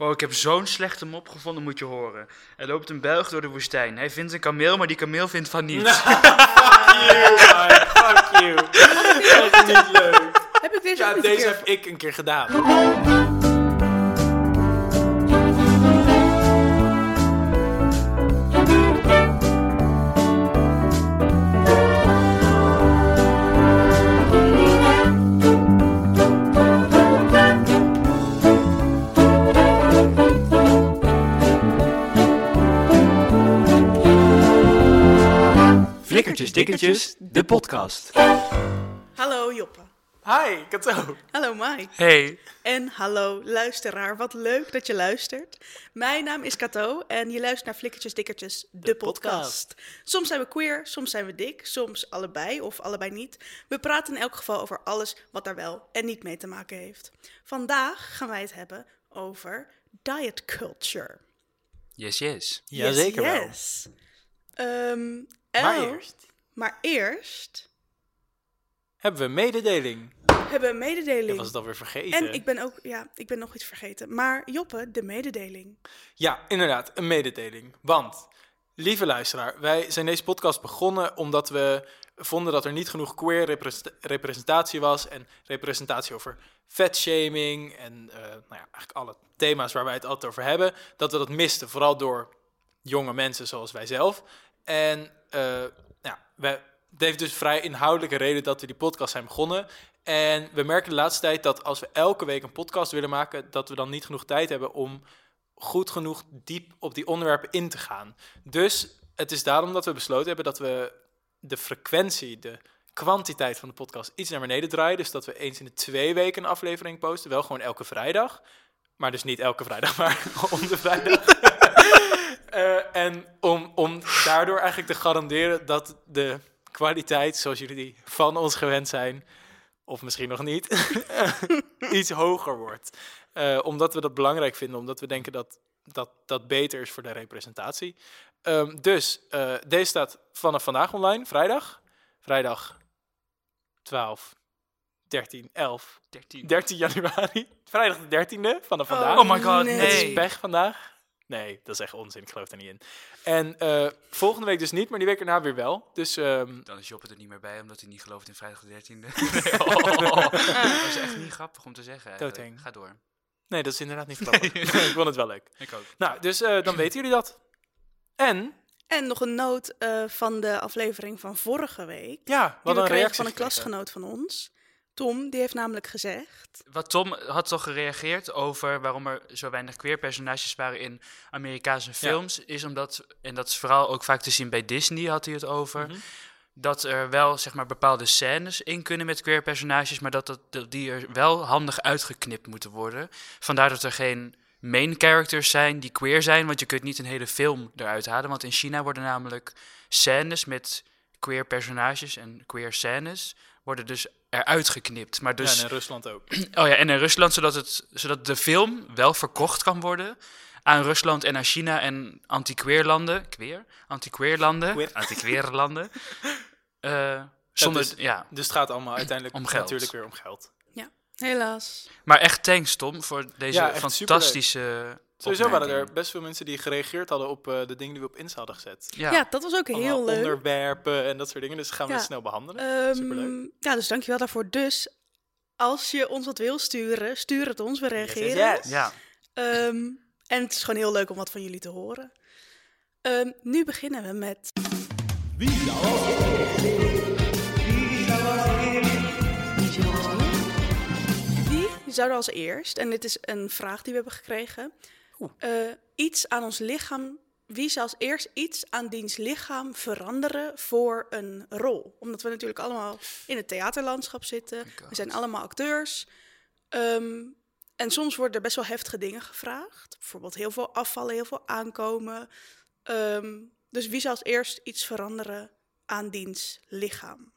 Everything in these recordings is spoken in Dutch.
Wow, ik heb zo'n slechte mop gevonden, moet je horen. Er loopt een Belg door de woestijn. Hij vindt een kameel, maar die kameel vindt van niet. fuck you, man. Fuck you. Echt niet leuk. Heb ik deze Ja, deze keer- heb ik een keer gedaan. Flikkertjes, dikkertjes, de podcast. Hallo Joppe. Hi, Kato. Hallo Mai. Hey. En hallo luisteraar, wat leuk dat je luistert. Mijn naam is Kato en je luistert naar Flikkertjes Dikkertjes, de, podcast. Soms zijn we queer, soms zijn we dik, soms allebei of allebei niet. We praten in elk geval over alles wat daar wel en niet mee te maken heeft. Vandaag gaan wij het hebben over diet culture. Yes, yes. Jazeker wel. yes. Maar El- eerst Maar eerst hebben we een mededeling. hebben we een mededeling. Ik was het alweer vergeten. En ik ben ook, ja, ik ben nog iets vergeten. Maar Joppe, de mededeling. Ja, inderdaad, een mededeling. Want, lieve luisteraar, wij zijn deze podcast begonnen omdat we vonden dat er niet genoeg queer represe- representatie was. En representatie over vetshaming en eh, nou ja, eigenlijk alle thema's waar wij het altijd over hebben. Dat we dat misten, vooral door jonge mensen zoals wij zelf. En eh, ja, we, het heeft dus vrij inhoudelijke reden dat we die podcast zijn begonnen. En we merken de laatste tijd dat als we elke week een podcast willen maken, dat we dan niet genoeg tijd hebben om goed genoeg diep op die onderwerpen in te gaan. Dus het is daarom dat we besloten hebben dat we de frequentie, de kwantiteit van de podcast iets naar beneden draaien. Dus dat we eens in de twee weken een aflevering posten. Wel gewoon elke vrijdag. Maar dus niet elke vrijdag, maar om de vrijdag. Eh, en om, om daardoor eigenlijk te garanderen dat de kwaliteit, zoals jullie die van ons gewend zijn, of misschien nog niet, iets hoger wordt. Eh, omdat we dat belangrijk vinden, omdat we denken dat dat, dat beter is voor de representatie. Ehm, dus eh, deze staat vanaf vandaag online, vrijdag. Vrijdag 12, 13, 11, 13. 13 januari. Vrijdag de 13e, vanaf vandaag. Oh my god, nee. Het is pech vandaag. Nee, dat is echt onzin. Ik geloof daar niet in. En eh, volgende week dus niet, maar die week erna weer wel. Dus ehm, Dan is Joppe er niet meer bij, omdat hij niet gelooft in vrijdag de 13e. Nee, oh. Dat is echt niet grappig om te zeggen. Doodeng. Ga door. nee, dat is inderdaad niet grappig. ik vond het wel leuk. Ik ook. Nou, dus eh, dan weten jullie dat. En, En nog een noot eh, van de aflevering van vorige week. ja, wat we een kregen reactie van een klasgenoot van ons. Tom, die heeft namelijk gezegd... Wat Tom had toch gereageerd over waarom er zo weinig queer personages waren in Amerikaanse films, is omdat, en dat is vooral ook vaak te zien bij Disney, had hij het over, Mhm. dat er wel zeg maar bepaalde scènes in kunnen met queer personages, maar dat, dat, dat die er wel handig uitgeknipt moeten worden. Vandaar dat er geen main characters zijn die queer zijn, want je kunt niet een hele film eruit halen, want in China worden namelijk scènes met queer personages en queer scènes worden dus eruit geknipt. Maar dus Ja, en in Rusland ook. Oh ja, en in Rusland, zodat, het, zodat de film wel verkocht kan worden aan Rusland en aan China en anti-queerlanden. Queer? Anti-queerlanden. Queer. Anti-queerlanden. Eh, zonder, dus- ja. Dus het gaat allemaal uiteindelijk Om geld. natuurlijk weer om geld. Helaas. Maar echt thanks, Tom, voor deze Ja, fantastische Sowieso waren er best veel mensen die gereageerd hadden op eh, de dingen die we op Insta hadden gezet. Ja. Ja, dat was ook Allemaal heel leuk. onderwerpen en dat soort dingen. Dus gaan we Ja. snel behandelen. Ehm, Superleuk. ja, dus dankjewel daarvoor. Dus als je ons wat wil sturen, stuur het ons. We reageren. yes, yes. ja. Ehm, en het is gewoon heel leuk om wat van jullie te horen. Ehm, nu beginnen we met... Wie zou er als eerst, en dit is een vraag die we hebben gekregen, eh, iets aan ons lichaam, wie zou als eerst iets aan diens lichaam veranderen voor een rol? Omdat we natuurlijk allemaal in het theaterlandschap zitten, we zijn allemaal acteurs. Ehm, en soms worden er best wel heftige dingen gevraagd. Bijvoorbeeld heel veel afvallen, heel veel aankomen. Ehm, dus wie zou als eerst iets veranderen aan diens lichaam?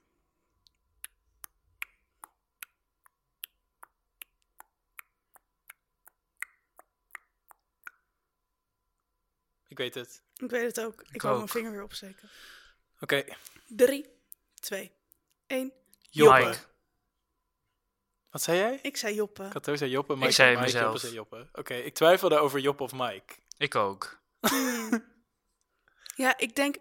Ik weet het. Ik weet het ook. Ik, Ik mijn vinger weer opsteken. Oké. Drie, twee, één. Joppe. Mike. Wat zei jij? Ik zei Joppe. Kato zei Joppe, Mike zei Mike, mezelf. Joppe zei Joppe. Oké, ik twijfelde over Joppe of Mike. Ik ook. Ja, ik denk...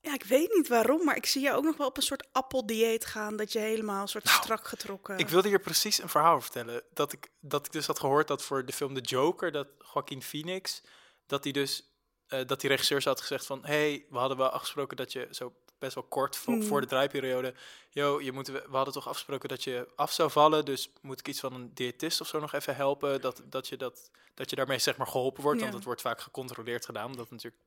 Ja, ik weet niet waarom, maar ik zie jou ook nog wel op een soort appeldieet gaan. Dat je helemaal een soort strak getrokken... Ik wilde hier precies een verhaal over vertellen. Dat ik, dat ik dus had gehoord dat voor de film The Joker, dat Joaquin Phoenix, dat hij dus, eh, dat die regisseur had gezegd van, hey, we hadden wel afgesproken dat je zo best wel kort voor, Hmm. voor de draaiperiode, yo, je moet, we hadden toch afgesproken dat je af zou vallen, dus moet ik iets van een diëtist of zo nog even helpen, dat, dat, je, dat, dat je daarmee zeg maar geholpen wordt, want het wordt vaak gecontroleerd gedaan, omdat natuurlijk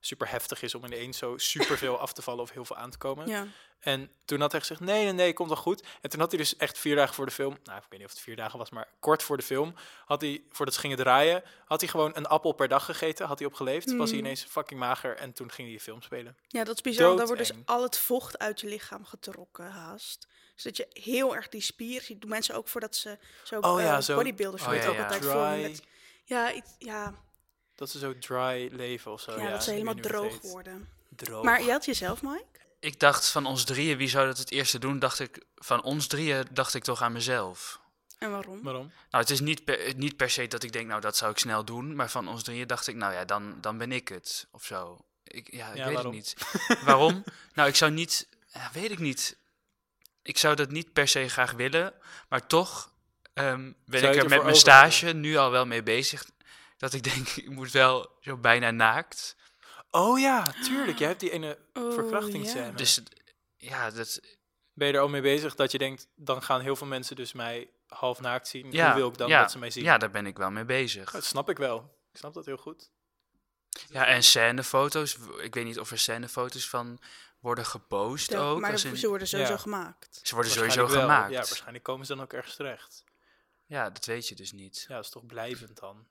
super heftig is om ineens zo superveel af te vallen of heel veel aan te komen. Ja. En toen had hij gezegd, nee, nee, nee, komt wel goed. En toen had hij dus echt vier dagen voor de film, nou, ik weet niet of het vier dagen was, maar kort voor de film, had hij, voordat ze gingen draaien, had hij gewoon een appel per dag gegeten, had hij opgeleefd, was hij Mm. ineens fucking mager en toen ging hij die film spelen. ja, dat is bizar. want Daar wordt dus al het vocht uit je lichaam getrokken, haast. Dus dat je heel erg die spier ziet. Doen mensen ook voordat ze zo, Oh ja, eh, zo- bodybuilders Oh worden ja, ook ja. altijd voor. Ja, iets, ja, dat ze zo dry leven of zo. ja, dat ze helemaal droog worden. Droog. Maar je had jezelf, Mike? Ik dacht van ons drieën, wie zou dat het eerste doen? Dacht ik, van ons drieën dacht ik toch aan mezelf. En waarom? Waarom? Nou, het is niet per, niet per se dat ik denk, nou, dat zou ik snel doen. Maar van ons drieën dacht ik, nou ja, dan, dan ben ik het. Of zo. Ik, ja, ik Ja, weet waarom? het niet. waarom? Nou, ik zou niet, ja, weet ik niet. Ik zou dat niet per se graag willen. Maar toch ehm, ben ik er met mijn stage nu al wel mee bezig. Dat ik denk, ik moet wel zo bijna naakt. Oh ja, tuurlijk, jij hebt die ene Oh, verkrachtingsscène. ja. Dus ja, dat, Ben je er al mee bezig dat je denkt, dan gaan heel veel mensen dus mij half naakt zien. ja, Hoe wil ik dan ja, dat ze mij zien? Ja, daar ben ik wel mee bezig. Dat snap ik wel. Ik snap dat heel goed. Ja, en scènefoto's. Ik weet niet of er scènefoto's van worden gepost Ja, ook. maar als ze worden sowieso Ja. gemaakt. ze worden sowieso wel. gemaakt. Ja, waarschijnlijk komen ze dan ook ergens terecht. Ja, dat weet je dus niet. Ja, dat is toch blijvend dan.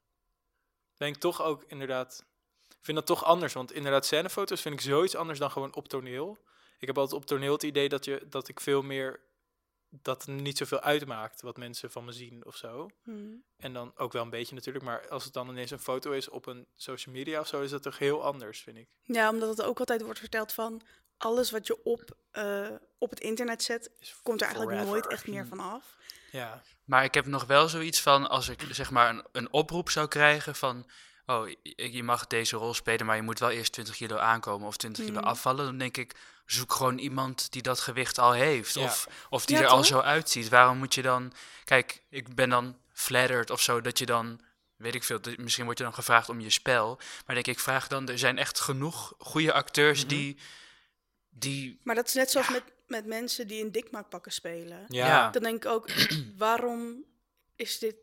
Denk toch ook inderdaad. Ik vind dat toch anders, want inderdaad scènefoto's vind ik zoiets anders dan gewoon op toneel. Ik heb altijd op toneel het idee dat, je, dat ik veel meer dat het niet zoveel uitmaakt wat mensen van me zien of zo. Hmm. En dan ook wel een beetje natuurlijk, maar als het dan ineens een foto is op een social media of zo, is dat toch heel anders, vind ik. Ja, omdat het ook altijd wordt verteld van alles wat je op, eh, op het internet zet, komt er eigenlijk nooit echt meer van af. Ja, Maar ik heb nog wel zoiets van, als ik zeg maar een, een oproep zou krijgen van... Oh, je mag deze rol spelen, maar je moet wel eerst 20 kilo aankomen of 20 kilo Mm. afvallen. Dan denk ik, zoek gewoon iemand die dat gewicht al heeft. Ja. Of, of die Ja, er al zo uitziet. Waarom moet je dan... Kijk, ik ben dan flattered of zo, dat je dan... Weet ik veel, misschien word je dan gevraagd om je spel. Maar denk ik, vraag dan... Er zijn echt genoeg goede acteurs Mhm. die... die Maar dat is net zoals met, met mensen die in dikmaakpakken spelen. ja. Dan denk ik ook, waarom is dit...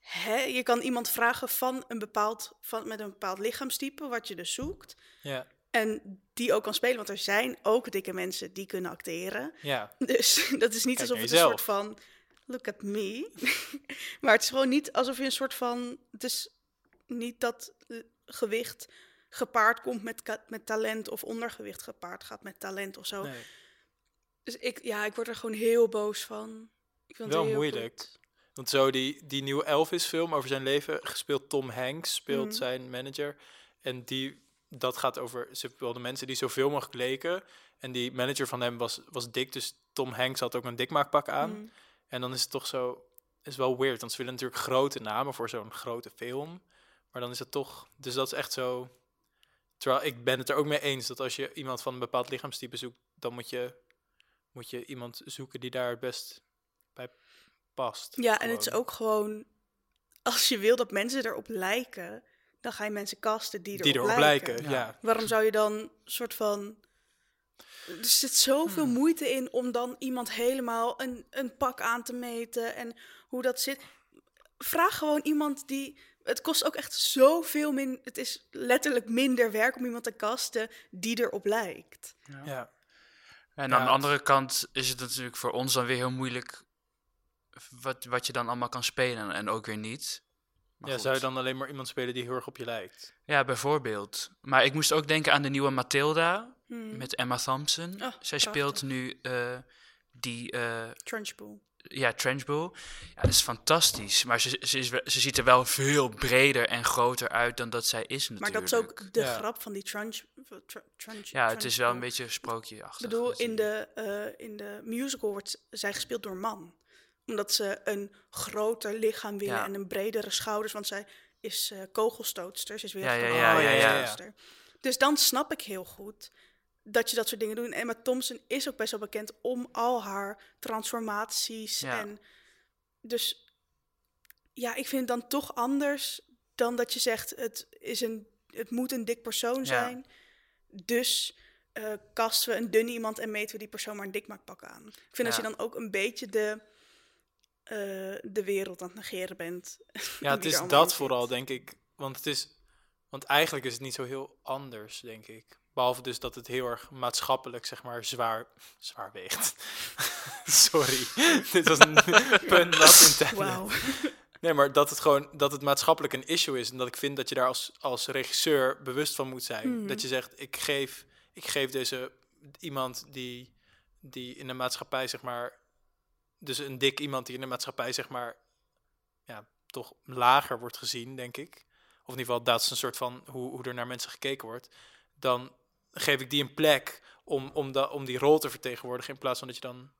Hè? Je kan iemand vragen van een bepaald, van, met een bepaald lichaamstype, wat je dus zoekt. ja. En die ook kan spelen, want er zijn ook dikke mensen die kunnen acteren. ja. Dus dat is niet Kijk alsof het een soort van, look at me. maar het is gewoon niet alsof je een soort van, het is niet dat eh, gewicht gepaard komt met, met talent of ondergewicht gepaard gaat met talent of zo. Nee. Dus ik, ja, ik word er gewoon heel boos van. Ik vind het Wel heel moeilijk. Want zo die, die nieuwe Elvis-film over zijn leven, gespeeld Tom Hanks, speelt Mhm. zijn manager. En die, dat gaat over, ze wilden mensen die zoveel mogelijk leken. En die manager van hem was, was dik, dus Tom Hanks had ook een dikmaakpak aan. Mm. En dan is het toch zo, is wel weird, want ze willen natuurlijk grote namen voor zo'n grote film. Maar dan is het toch, dus dat is echt zo. Terwijl ik ben het er ook mee eens dat als je iemand van een bepaald lichaamstype zoekt, dan moet je, moet je iemand zoeken die daar het best bij past. Ja, en het is ook gewoon, als je wil dat mensen erop lijken, dan ga je mensen casten die erop, die erop lijken. lijken. Ja. Ja. Waarom zou je dan soort van. Er zit zoveel Hmm. moeite in om dan iemand helemaal een, een pak aan te meten en hoe dat zit. Vraag gewoon iemand die. Het kost ook echt zoveel min. Het is letterlijk minder werk om iemand te casten die erop lijkt. Ja. En Ja, aan de andere kant is het natuurlijk voor ons dan weer heel moeilijk wat, wat je dan allemaal kan spelen en ook weer niet. Maar ja, goed. zou je dan alleen maar iemand spelen die heel erg op je lijkt? Ja, bijvoorbeeld. Maar ik moest ook denken aan de nieuwe Matilda Hmm. met Emma Thompson. Oh, Zij prachtig. speelt nu eh, die, eh, Trunchbull. Ja, Trenchbull. Ja, dat is fantastisch. Maar ze, ze, is, ze ziet er wel veel breder en groter uit dan dat zij is Maar natuurlijk. dat is ook de Ja. grap van die trunch. tr- trunch Ja, het is wel een beetje sprookjeachtig. Ik bedoel, in de, eh, in de musical wordt zij gespeeld door een man. Omdat ze een groter lichaam willen Ja. en een bredere schouders. Want zij is eh, kogelstootster. Ze is weer Ja, ja, een ja, ja, ja, ja. kogelstootster. Dus dan snap ik heel goed dat je dat soort dingen doet. En Emma Thompson is ook best wel bekend om al haar transformaties. Ja. En dus ja, ik vind het dan toch anders dan dat je zegt het, is een, het moet een dik persoon Ja. zijn. Dus eh kasten we een dun iemand en meten we die persoon maar een dikmaakpak aan. Ik vind dat Ja. je dan ook een beetje de, eh, de wereld aan het negeren bent. Ja, het is dat vooral, denk ik. Want het is... Want eigenlijk is het niet zo heel anders, denk ik. Behalve dus dat het heel erg maatschappelijk, zeg maar, zwaar, zwaar weegt. Sorry, dit was een pun not intended. Wauw. Nee, maar dat het gewoon dat het maatschappelijk een issue is. En dat ik vind dat je daar als, als regisseur bewust van moet zijn. Mhm. Dat je zegt, ik geef, ik geef deze iemand die, die in de maatschappij, zeg maar. Dus een dik iemand die in de maatschappij, zeg maar. Ja, toch lager wordt gezien, denk ik. Of in ieder geval, dat is een soort van hoe, hoe er naar mensen gekeken wordt. Dan geef ik die een plek om, om, da, om die rol te vertegenwoordigen. In plaats van dat je dan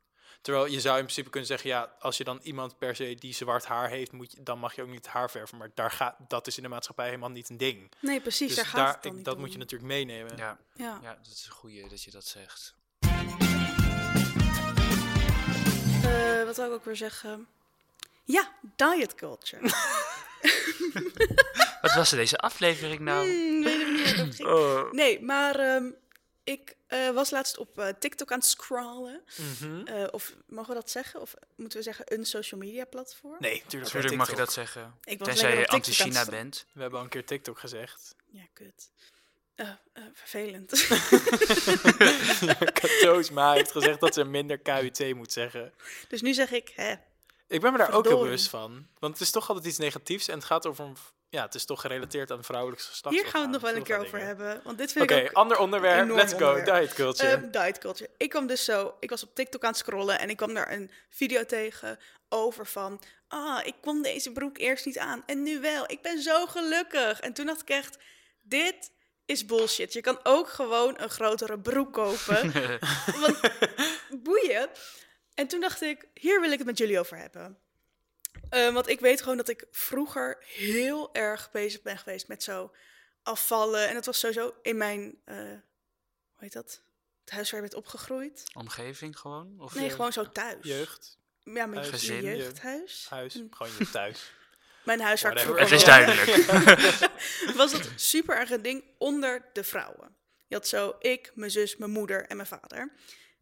Terwijl je zou in principe kunnen zeggen, ja, als je dan iemand per se die zwart haar heeft, moet je, dan mag je ook niet haar verven. Maar daar gaat, dat is in de maatschappij helemaal niet een ding. Nee, precies, Dus daar gaat daar, het dan ik- niet dat om. moet je natuurlijk meenemen. Ja, Ja. ja, dat is een goeie dat je dat zegt. Eh, wat zou ik ook weer zeggen? Ja, diet culture. Wat was er deze aflevering nou? Hmm, weet ik niet ging. Oh. Nee, maar ehm, ik eh, was laatst op eh, TikTok aan het scrollen. Mhm. Eh, of mogen we dat zeggen? Of moeten we zeggen een social media platform? Nee, natuurlijk. Natuurlijk mag je dat zeggen. Ik was Tenzij je op TikTok aan anti-China bent. We hebben al een keer TikTok gezegd. Ja, kut. Eh, eh, vervelend. Katoos Ma heeft gezegd dat ze minder KUT moet zeggen. dus nu zeg ik, hè, Ik ben me daar ook heel bewust van. Want het is toch altijd iets negatiefs en het gaat over een... Ja, het is toch gerelateerd aan vrouwelijk geslacht. hier gaan we het nog wel een keer over hebben. Want dit vind Oké, ik ook ander onderwerp. Let's go. onderwerp. Diet culture. Ehm, diet culture. Ik kwam dus zo, ik was op TikTok aan het scrollen en ik kwam daar een video tegen over van, ah, ik kon deze broek eerst niet aan en nu wel. Ik ben zo gelukkig. En toen dacht ik echt, dit is bullshit. Je kan ook gewoon een grotere broek kopen. want boeien. En toen dacht ik, hier wil ik het met jullie over hebben. Eh, want ik weet gewoon dat ik vroeger heel erg bezig ben geweest met zo afvallen. En dat was sowieso in mijn, eh, hoe heet dat? Het huis waar je bent opgegroeid. Omgeving gewoon? Of, Nee, gewoon zo thuis. Jeugd, Ja, mijn gezin, je- jeugdhuis. huis, Hm. gewoon je thuis. Mijn huis waar ik Whatever. vroeger Het is duidelijk. was dat super erg een ding onder de vrouwen. Je had zo ik, mijn zus, mijn moeder en mijn vader.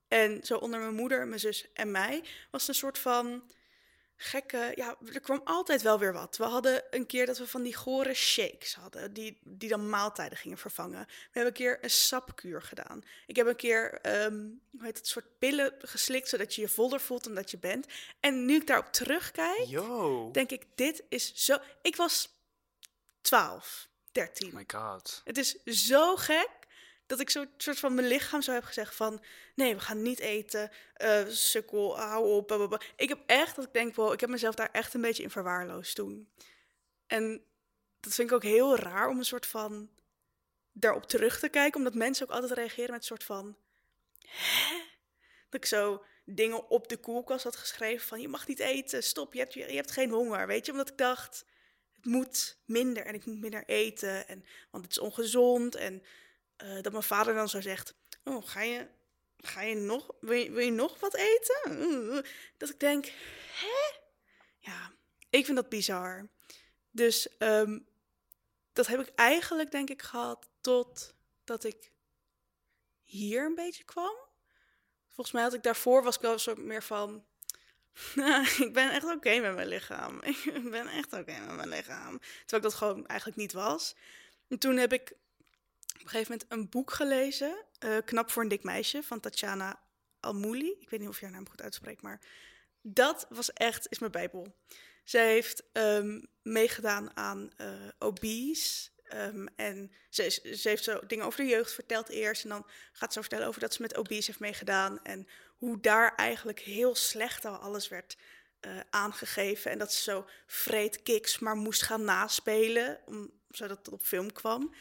En zo onder mijn moeder, mijn zus en mij was het een soort van gekke... Ja, er kwam altijd wel weer wat. We hadden een keer dat we van die gore shakes hadden, die, die dan maaltijden gingen vervangen. We hebben een keer een sapkuur gedaan. Ik heb een keer, ehm, hoe heet het, soort pillen geslikt, zodat je je voller voelt dan dat je bent. En nu ik daarop terugkijk, Yo. denk ik, dit is zo... Ik was 12, 13. Oh my god. Het is zo gek dat ik zo'n soort van mijn lichaam zo heb gezegd van... Nee, we gaan niet eten, eh sukkel, hou op. Ik heb echt dat ik denk, wow, ik heb mezelf daar echt een beetje in verwaarloosd toen. En dat vind ik ook heel raar om een soort van daarop terug te kijken. Omdat mensen ook altijd reageren met een soort van... Hè? Dat ik zo dingen op de koelkast had geschreven van... Je mag niet eten, stop, je hebt, je hebt geen honger, weet je? Omdat ik dacht, het moet minder en ik moet minder eten. En, want het is ongezond. En eh, dat mijn vader dan zo zegt: Oh, ga je, ga je nog, wil je, wil je nog wat eten? Dat ik denk: Hè? Ja, ik vind dat bizar. Dus ehm, dat heb ik eigenlijk, denk ik, gehad totdat ik hier een beetje kwam. Volgens mij had ik daarvoor, was ik wel soort meer van... ik ben echt oké met mijn lichaam. Ik ben echt oké met mijn lichaam. Terwijl ik dat gewoon eigenlijk niet was. En toen heb ik op een gegeven moment een boek gelezen. eh, Knap voor een dik meisje van Tatjana Almouli. Ik weet niet of je haar naam goed uitspreekt, maar dat was echt, is mijn bijbel. Zij heeft ehm, meegedaan aan eh obese, Ehm, en ze, heeft zo dingen over de jeugd verteld eerst. En dan gaat ze vertellen over dat ze met obese heeft meegedaan. En hoe daar eigenlijk heel slecht al alles werd eh, aangegeven. En dat ze zo vreed kicks maar moest gaan naspelen. Om, zodat het op film kwam.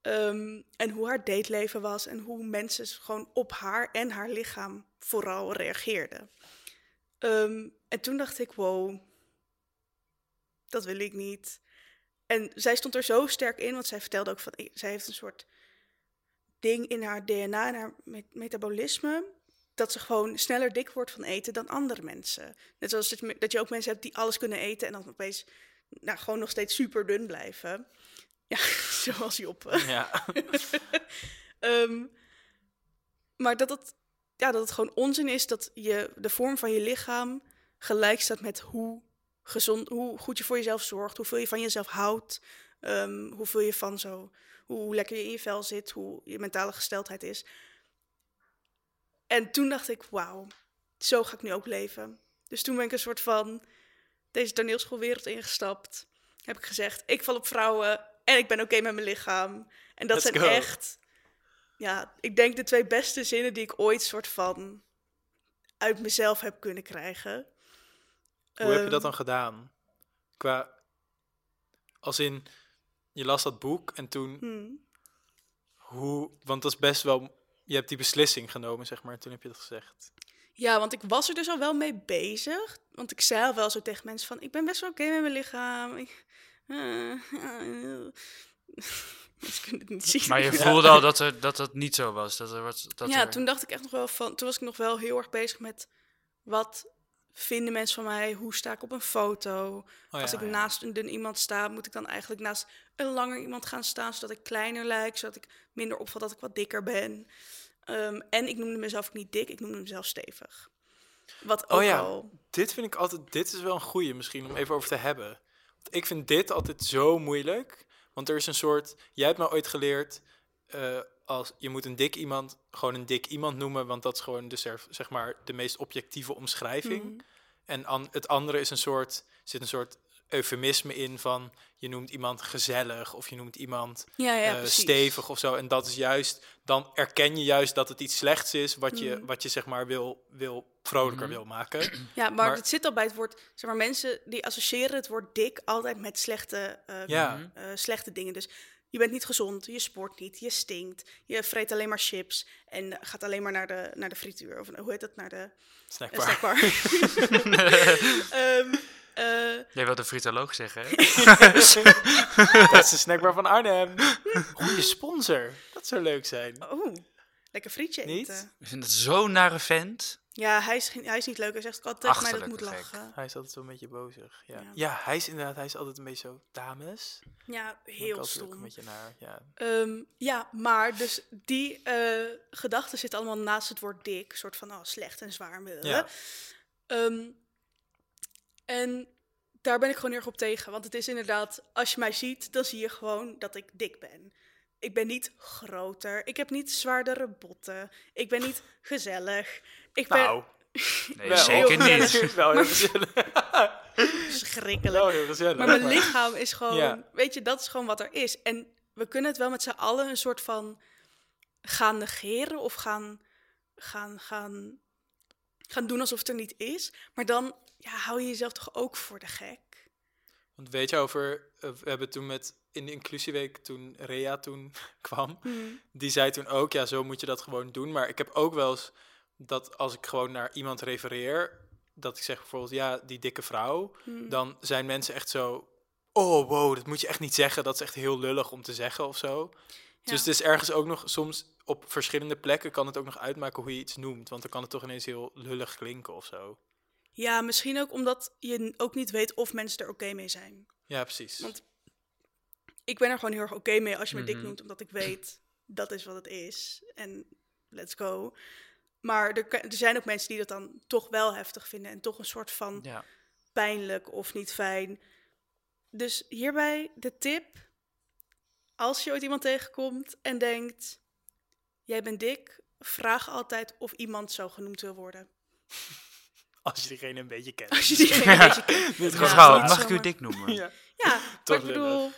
Ehm, en hoe haar dateleven was. En hoe mensen gewoon op haar en haar lichaam vooral reageerden. Ehm, en toen dacht ik, wow, dat wil ik niet. En zij stond er zo sterk in, want zij vertelde ook van, zij heeft een soort ding in haar DNA en haar met- metabolisme, dat ze gewoon sneller dik wordt van eten dan andere mensen. Net zoals dat je, dat je ook mensen hebt die alles kunnen eten en dan opeens nou, gewoon nog steeds super dun blijven. Ja, zoals Joppe. Ja. Ehm, maar dat het, ja, dat het gewoon onzin is dat je de vorm van je lichaam gelijk staat met hoe, gezond, hoe goed je voor jezelf zorgt, hoeveel je van jezelf houdt, ehm, hoeveel je van zo, hoe lekker je in je vel zit, hoe je mentale gesteldheid is. En toen dacht ik, wauw, zo ga ik nu ook leven. Dus toen ben ik een soort van deze toneelschoolwereld ingestapt. Heb ik gezegd, ik val op vrouwen en ik ben oké met mijn lichaam. En dat Let's zijn go. echt, ja, ik denk de twee beste zinnen die ik ooit soort van uit mezelf heb kunnen krijgen. Hoe heb je dat Ehm, dan gedaan? Qua, als in, je las dat boek en toen, hmm. hoe, want dat is best wel, je hebt die beslissing genomen, zeg maar, en toen heb je dat gezegd. Ja, want ik was er dus al wel mee bezig. Want ik zei al wel zo tegen mensen van... ik ben best wel oké met mijn lichaam. Ik, mensen kunnen het niet zien. Maar je voelde al dat, er, dat dat niet zo was. Dat er, wat, dat ja, er- toen dacht ik echt nog wel van... Toen was ik nog wel heel erg bezig met... wat vinden mensen van mij? Hoe sta ik op een foto? Oh, Als ik ja. naast een dun iemand sta... moet ik dan eigenlijk naast een langer iemand gaan staan... zodat ik kleiner lijk, zodat ik minder opval dat ik wat dikker ben. Ehm, en ik noemde mezelf ook niet dik, ik noemde mezelf stevig. Wat ook Oh ja, al... dit vind ik altijd, dit is wel een goeie misschien om even over te hebben. Ik vind dit altijd zo moeilijk, want er is een soort, jij hebt me ooit geleerd, eh, als je moet een dik iemand gewoon een dik iemand noemen, want dat is gewoon de, zeg- maar, de meest objectieve omschrijving. Mhm. En an, het andere is een soort, zit een soort eufemisme in van je noemt iemand gezellig of je noemt iemand Ja, ja, eh, stevig of zo. En dat is juist, dan erken je juist dat het iets slechts is wat je, Mhm. wat je zeg maar wil, wil vrolijker Mhm. wil maken. Ja, maar, Maar- het zit al bij het woord... Zeg maar, mensen die associëren het woord dik altijd met slechte, eh, Ja. Mhm. eh, slechte dingen. Dus je bent niet gezond, je sport niet, je stinkt, je vreet alleen maar chips en gaat alleen maar naar de, naar de frituur. Of hoe heet dat? Naar de eh, Snackbar. snackbar. Ehm, eh, Jij wilde fritoloog zeggen, hè? Dat is de snackbar van Arnhem. Goeie sponsor. Dat zou leuk zijn. oh, lekker frietje Niet? eten. Ik vind het zo'n nare vent. Ja, hij is, geen- hij is niet leuk. Hij zegt altijd tegen mij dat ik moet gek. lachen. Hij is altijd zo een beetje bozig. Ja, Ja. ja. hij is inderdaad, hij is altijd een beetje zo, dames. Ja, ik heel altijd ook stom. een beetje naar, ja. Ehm, ja, maar dus die eh, gedachten zitten allemaal naast het woord dik. Een soort van oh, slecht en zwaar. bleh. Ja. Ehm, en daar ben ik gewoon heel erg op tegen. Want het is inderdaad, als je mij ziet, dan zie je gewoon dat ik dik ben. Ik ben niet groter. Ik heb niet zwaardere botten. Ik ben niet gezellig. Ik ben Nou, Nee, wel. zeker niet. wel heel gezellig. verschrikkelijk. wel heel gezellig. Maar mijn lichaam is gewoon, Ja. weet je, dat is gewoon wat er is. En we kunnen het wel met z'n allen een soort van gaan negeren of gaan, gaan, gaan, gaan doen alsof het er niet is. Maar dan ja, hou je jezelf toch ook voor de gek. Want weet je over, eh, we hebben toen met, in de inclusieweek, toen Rea toen kwam, die zei toen ook, ja, zo moet je dat gewoon doen. Maar ik heb ook wel eens dat als ik gewoon naar iemand refereer, dat ik zeg bijvoorbeeld, ja, die dikke vrouw, Hmm. dan zijn mensen echt zo, oh wow, dat moet je echt niet zeggen. Dat is echt heel lullig om te zeggen of zo. Ja. Dus het is ergens ook nog, soms op verschillende plekken kan het ook nog uitmaken hoe je iets noemt. Want dan kan het toch ineens heel lullig klinken of zo. Ja, misschien ook omdat je ook niet weet of mensen er oké mee zijn. Ja, precies. Want ik ben er gewoon heel erg oké mee als je me dik Mhm. noemt, omdat ik weet dat is wat het is. En let's go. Maar er, er zijn ook mensen die dat dan toch wel heftig vinden en toch een soort van Ja. pijnlijk of niet fijn. Dus hierbij de tip: als je ooit iemand tegenkomt en denkt: jij bent dik, vraag altijd of iemand zo genoemd wil worden. Als je diegene een beetje kent. Als je diegene een beetje kent. Ja, mag ik u dik noemen? Ja. Ja, Toch ik bedoel,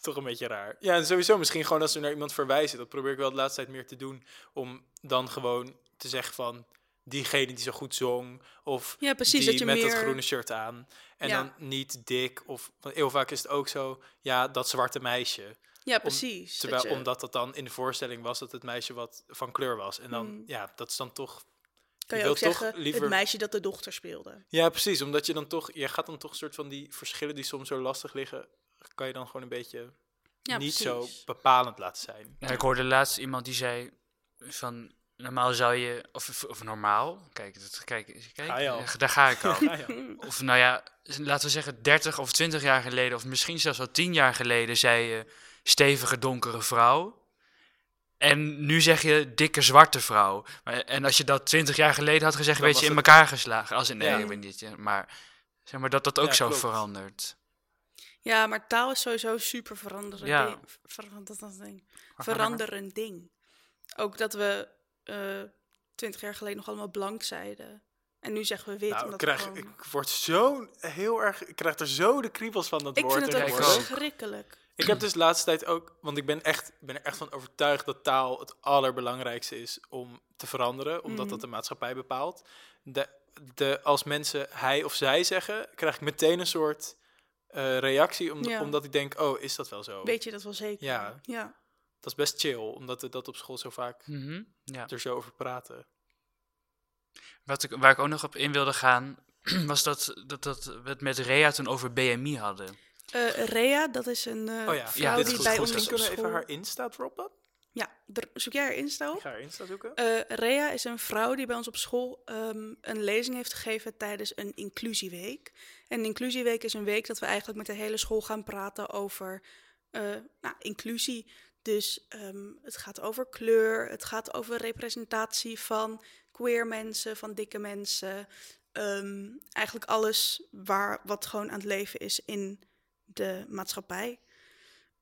Toch een beetje raar. Ja, en sowieso misschien gewoon als we naar iemand verwijzen. Dat probeer ik wel de laatste tijd meer te doen. Om dan gewoon te zeggen van diegene die zo goed zong. Of Ja, precies. die Dat je met meer... dat groene shirt aan. En Ja. dan niet dik. Of want heel vaak is het ook zo, ja, dat zwarte meisje. Ja, precies. Terwijl dat je- omdat dat dan in de voorstelling was dat het meisje wat van kleur was. En dan, Mm. ja, dat is dan toch. Kan je wil ook toch zeggen, liever- het meisje dat de dochter speelde. Ja, precies. Omdat je dan toch, je gaat dan toch een soort van die verschillen die soms zo lastig liggen, kan je dan gewoon een beetje Ja, niet precies. zo bepalend laten zijn. Ja, ik hoorde laatst iemand die zei van normaal zou je of, of, normaal, kijk, dat, kijk, kijk Ga je al. daar ga ik al. Of nou ja, laten we zeggen 30 of 20 jaar geleden of misschien zelfs al 10 jaar geleden zei je stevige donkere vrouw. En nu zeg je dikke zwarte vrouw. Maar, en als je dat 20 jaar geleden had gezegd, weet je in het- elkaar geslagen. Als in nee, Ja. ik niet. Maar zeg maar dat dat ook Ja, zo klopt. verandert. Ja, maar taal is sowieso super veranderend. Ja. ding. Ver- dat, dat ding. Veranderend ding. Ook dat we eh, twintig jaar geleden nog allemaal blank zeiden. En nu zeggen we wit. Nou, ik, omdat krijg, gewoon- ik word zo heel erg, ik krijg er zo de kriebels van dat ik woord. vind het ook. verschrikkelijk. Ik heb dus de laatste tijd ook, want ik ben echt ben er echt van overtuigd dat taal het allerbelangrijkste is om te veranderen, omdat Mhm. dat de maatschappij bepaalt. De, de, als mensen hij of zij zeggen, krijg ik meteen een soort eh, reactie, om, Ja. omdat ik denk, oh, is dat wel zo? Weet je dat wel zeker? Ja. ja. Dat is best chill, omdat we dat op school zo vaak Mhm, ja. er zo over praten. Wat ik, waar ik ook nog op in wilde gaan, was dat, dat, dat we het met Rea toen over BMI hadden. Eh, Rea, dat is een Oh ja, vrouw Ja, dit die goed, bij goed, ons Kunnen we even haar Insta droppen? Ja, zoek jij haar Insta Ik ga haar Insta zoeken. Eh, Rea is een vrouw die bij ons op school ehm, een lezing heeft gegeven tijdens een inclusieweek. En een inclusieweek is een week dat we eigenlijk met de hele school gaan praten over eh, nou, inclusie. Dus ehm, het gaat over kleur, het gaat over representatie van queer mensen, van dikke mensen. Ehm, eigenlijk alles waar, wat gewoon aan het leven is in de maatschappij.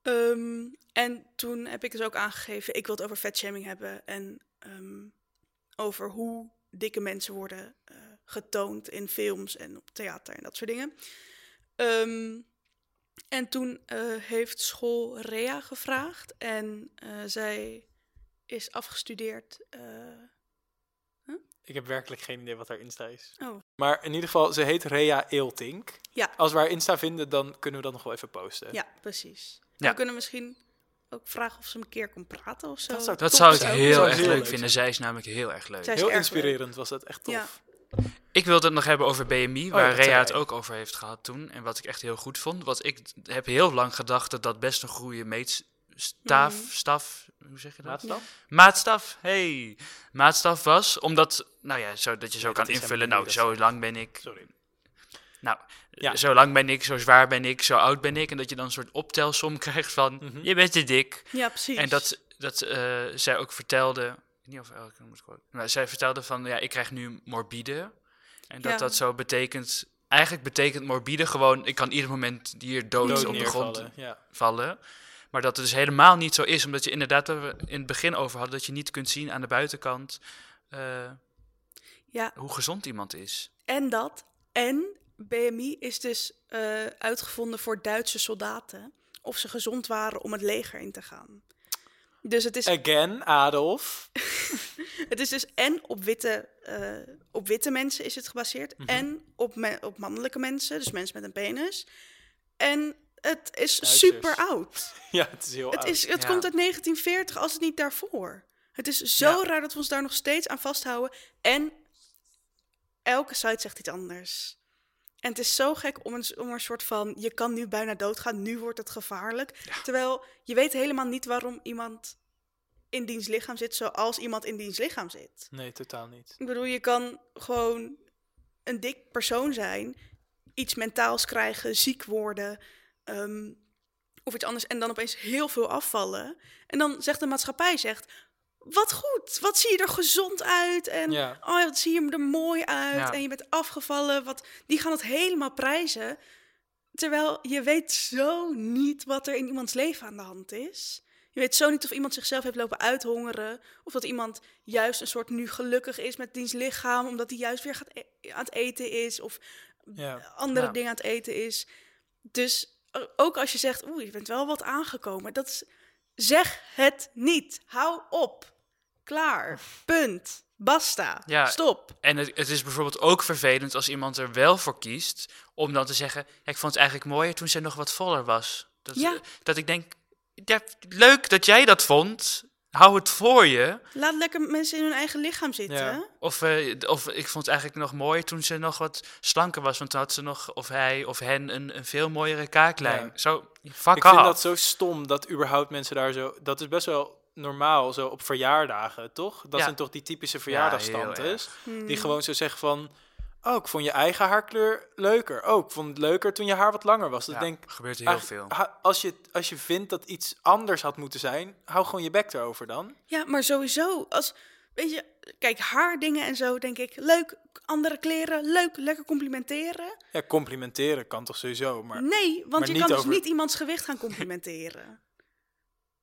Ehm, en toen heb ik dus ook aangegeven, ik wil het over vetshaming hebben en ehm, over hoe dikke mensen worden eh, getoond in films en op theater en dat soort dingen. Ehm, en toen eh, heeft school Rea gevraagd en eh, zij is afgestudeerd. Ik heb werkelijk geen idee wat haar Insta is. oh, Maar in ieder geval, ze heet Rea Eeltink. Ja. Als we haar Insta vinden, dan kunnen we dat nog wel even posten. ja, precies. Ja. We kunnen misschien ook vragen of ze een keer kon praten of zo. Dat zou Dat zou ik zijn. heel erg heel leuk vinden. Zij is namelijk heel erg leuk. Zij is Heel erg inspirerend was dat, echt tof. Ja. Ik wilde het nog hebben over BMI, ja, waar Rea het ook over heeft gehad toen. En wat ik echt heel goed vond. Want ik heb heel lang gedacht dat dat best een goede meetstaf, Mhm. staf, hoe zeg je dat? Maatstaf? Maatstaf, hey, maatstaf was. Omdat, nou ja, zo, dat je zo Nee, kan invullen, nou, zo lang ben ik, Sorry. nou, Ja. zo lang ben ik, zo zwaar ben ik, zo oud ben ik. En dat je dan een soort optelsom krijgt van, Mhm. je bent te dik. Ja, precies. En dat, dat eh, zij ook vertelde, ik weet niet of elke moet quote, maar zij vertelde van, ja, ik krijg nu morbide. En dat Ja. dat zo betekent, eigenlijk betekent morbide gewoon, ik kan ieder moment hier dood, Dood op de grond. Ja. vallen. Maar dat het dus helemaal niet zo is, omdat je inderdaad, waar we in het begin over hadden, dat je niet kunt zien aan de buitenkant eh, ja, hoe gezond iemand is. En dat. En BMI is dus eh, uitgevonden voor Duitse soldaten. Of ze gezond waren om het leger in te gaan. Dus het is, Again, Adolf. het is dus en op witte, eh, op witte mensen is het gebaseerd. Mhm. En op, me- op mannelijke mensen, dus mensen met een penis. En het is Duitsers. super oud. Ja, het is heel Het, oud. is, het Ja. komt uit 1940, als het niet daarvoor. Het is zo Ja. raar dat we ons daar nog steeds aan vasthouden. En elke site zegt iets anders. En het is zo gek om een, om een soort van... je kan nu bijna doodgaan, nu wordt het gevaarlijk. Terwijl je weet helemaal niet waarom iemand in diens lichaam zit... zoals iemand in diens lichaam zit. Nee, totaal niet. Ik bedoel, je kan gewoon een dik persoon zijn, iets mentaals krijgen, ziek worden ehm, of iets anders en dan opeens heel veel afvallen. En dan zegt de maatschappij, zegt, wat goed, wat zie je er gezond uit en Ja. oh, wat zie je er mooi uit Ja. en je bent afgevallen. Wat, die gaan het helemaal prijzen, terwijl je weet zo niet wat er in iemands leven aan de hand is. Je weet zo niet of iemand zichzelf heeft lopen uithongeren. Of dat iemand juist een soort nu gelukkig is met diens lichaam. Omdat hij juist weer gaat e- aan het eten is. Of Ja. andere Ja. dingen aan het eten is. Dus ook als je zegt, oeh, je bent wel wat aangekomen. Dat is, zeg het niet. Hou op. Klaar. Punt. Basta. Ja. Stop. En het, het is bijvoorbeeld ook vervelend als iemand er wel voor kiest om dan te zeggen: ja, Ik vond het eigenlijk mooier toen ze nog wat voller was. Dat, Ja. dat ik denk: ja, Leuk dat jij dat vond. Hou het voor je. Laat lekker mensen in hun eigen lichaam zitten. Ja. Of, eh, of ik vond het eigenlijk nog mooier toen ze nog wat slanker was. Want toen had ze nog, of hij of hen, een, een veel mooiere kaaklijn. Ja. Zo, fuck Ik vind dat zo stom dat überhaupt mensen daar zo... Dat is best wel normaal, zo op verjaardagen, toch? Dat Ja. zijn toch die typische heel verjaardagstantes? Hmm. die gewoon zo zeggen van... Oh, ik vond je eigen haarkleur leuker. Oh, ik vond het leuker toen je haar wat langer was. Dat Ja, denk gebeurt heel eigenlijk, veel. als, je, als je vindt dat iets anders had moeten zijn... hou gewoon je bek erover dan. Ja, maar sowieso, als, weet je, kijk, haardingen en zo, denk ik, leuk, andere kleren, leuk, lekker complimenteren. Ja, complimenteren kan toch sowieso, maar... Nee, want maar je kan dus niet iemands gewicht gaan complimenteren.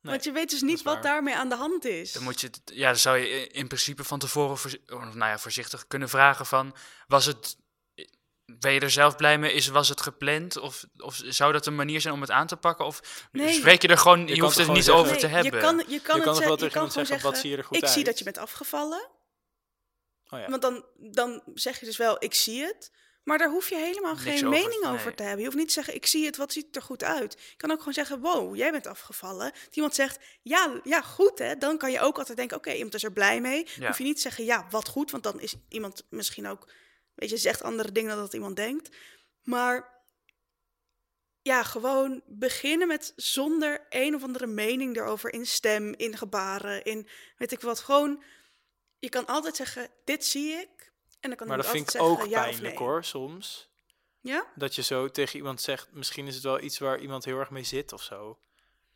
Nee, want je weet dus niet wat daarmee aan de hand is. Dan moet je, ja, dan zou je in principe van tevoren oh, nou ja, voorzichtig kunnen vragen van, was het, ben je er zelf blij mee? Is, was het gepland? Of, of zou dat een manier zijn om het aan te pakken? Of Nee. spreek je er gewoon, je, kan hoeft het niet over te Nee, hebben. Je kan, je kan, Je kan het zeggen, je tegen kan zeggen, zeggen, wat zie je er goed ik zie dat je bent afgevallen. Oh ja. Want dan, dan zeg je dus wel, ik zie het. Maar daar hoef je helemaal Niks geen over, mening over te hebben. Je hoeft niet te zeggen, ik zie het, wat ziet er goed uit. Je kan ook gewoon zeggen, wow, jij bent afgevallen. Dat iemand zegt, ja, ja goed hè. Dan kan je ook altijd denken, oké, iemand is er blij mee. Dan Ja. hoef je niet te zeggen, ja, wat goed. Want dan is iemand misschien ook, weet je, zegt andere dingen dan dat iemand denkt. Maar ja, gewoon beginnen met zonder een of andere mening erover in stem, in gebaren, in weet ik wat. Gewoon, je kan altijd zeggen, dit zie ik. En dan kan Maar dat vind ik ook ja pijnlijk nee. hoor, soms. Ja? Dat je zo tegen iemand zegt, misschien is het wel iets waar iemand heel erg mee zit of zo.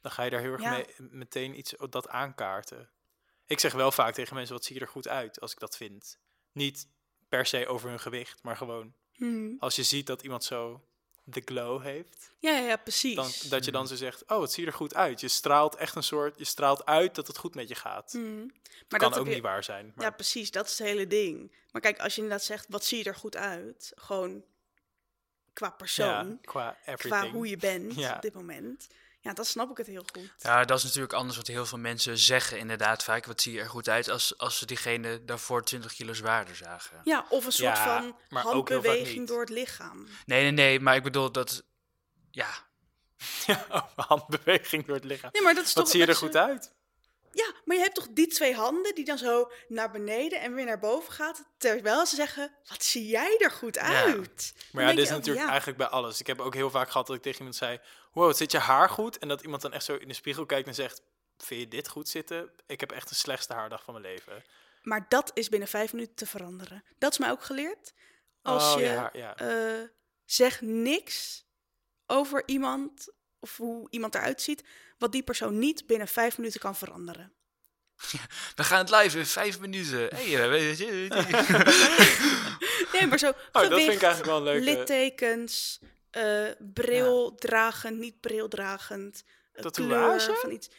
Dan ga je daar heel erg Ja. mee, meteen iets dat aankaarten. Ik zeg wel vaak tegen mensen, wat zie je er goed uit als ik dat vind. Niet per se over hun gewicht, maar gewoon Hmm. als je ziet dat iemand zo de glow heeft. Ja, ja, ja, precies. Dan, dat je dan zo zegt, oh, het ziet er goed uit. Je straalt echt een soort, je straalt uit dat het goed met je gaat. Hmm. Maar kan dat ook heb je- niet waar zijn. Maar Ja, precies. Dat is het hele ding. Maar kijk, als je inderdaad zegt, wat zie je er goed uit? Gewoon qua persoon, ja, qua qua everything. hoe je bent Ja. op dit moment. Ja, dan snap ik het heel goed. Ja, dat is natuurlijk anders wat heel veel mensen zeggen inderdaad vaak. Wat zie je er goed uit als, als ze diegene daarvoor 20 kilo zwaarder zagen. Ja, of een soort Ja, van handbeweging door het lichaam. Nee, nee, nee, maar ik bedoel dat, ja, Ja, handbeweging door het lichaam. Nee, maar dat is Wat toch zie je er goed uit? Ja, maar je hebt toch die twee handen die dan zo naar beneden en weer naar boven gaat. Terwijl ze zeggen, wat zie jij er goed uit? Dan Maar ja, dit is natuurlijk ja. eigenlijk bij alles. Ik heb ook heel vaak gehad dat ik tegen iemand zei... Wow, wat zit je haar goed? En dat iemand dan echt zo in de spiegel kijkt en zegt... Vind je dit goed zitten? Ik heb echt de slechtste haardag van mijn leven. Maar dat is binnen vijf minuten te veranderen. Dat is mij ook geleerd. Als oh, je ja, ja. eh, zegt niks over iemand of hoe iemand eruit ziet, wat die persoon niet binnen vijf minuten kan veranderen. we gaan het live in vijf minuten. Hey, eh, Nee, maar zo Oh, dat vind ik eigenlijk wel een leuke... littekens, eh, bril dragend, niet brildragend, eh, Tatoeage? van iets.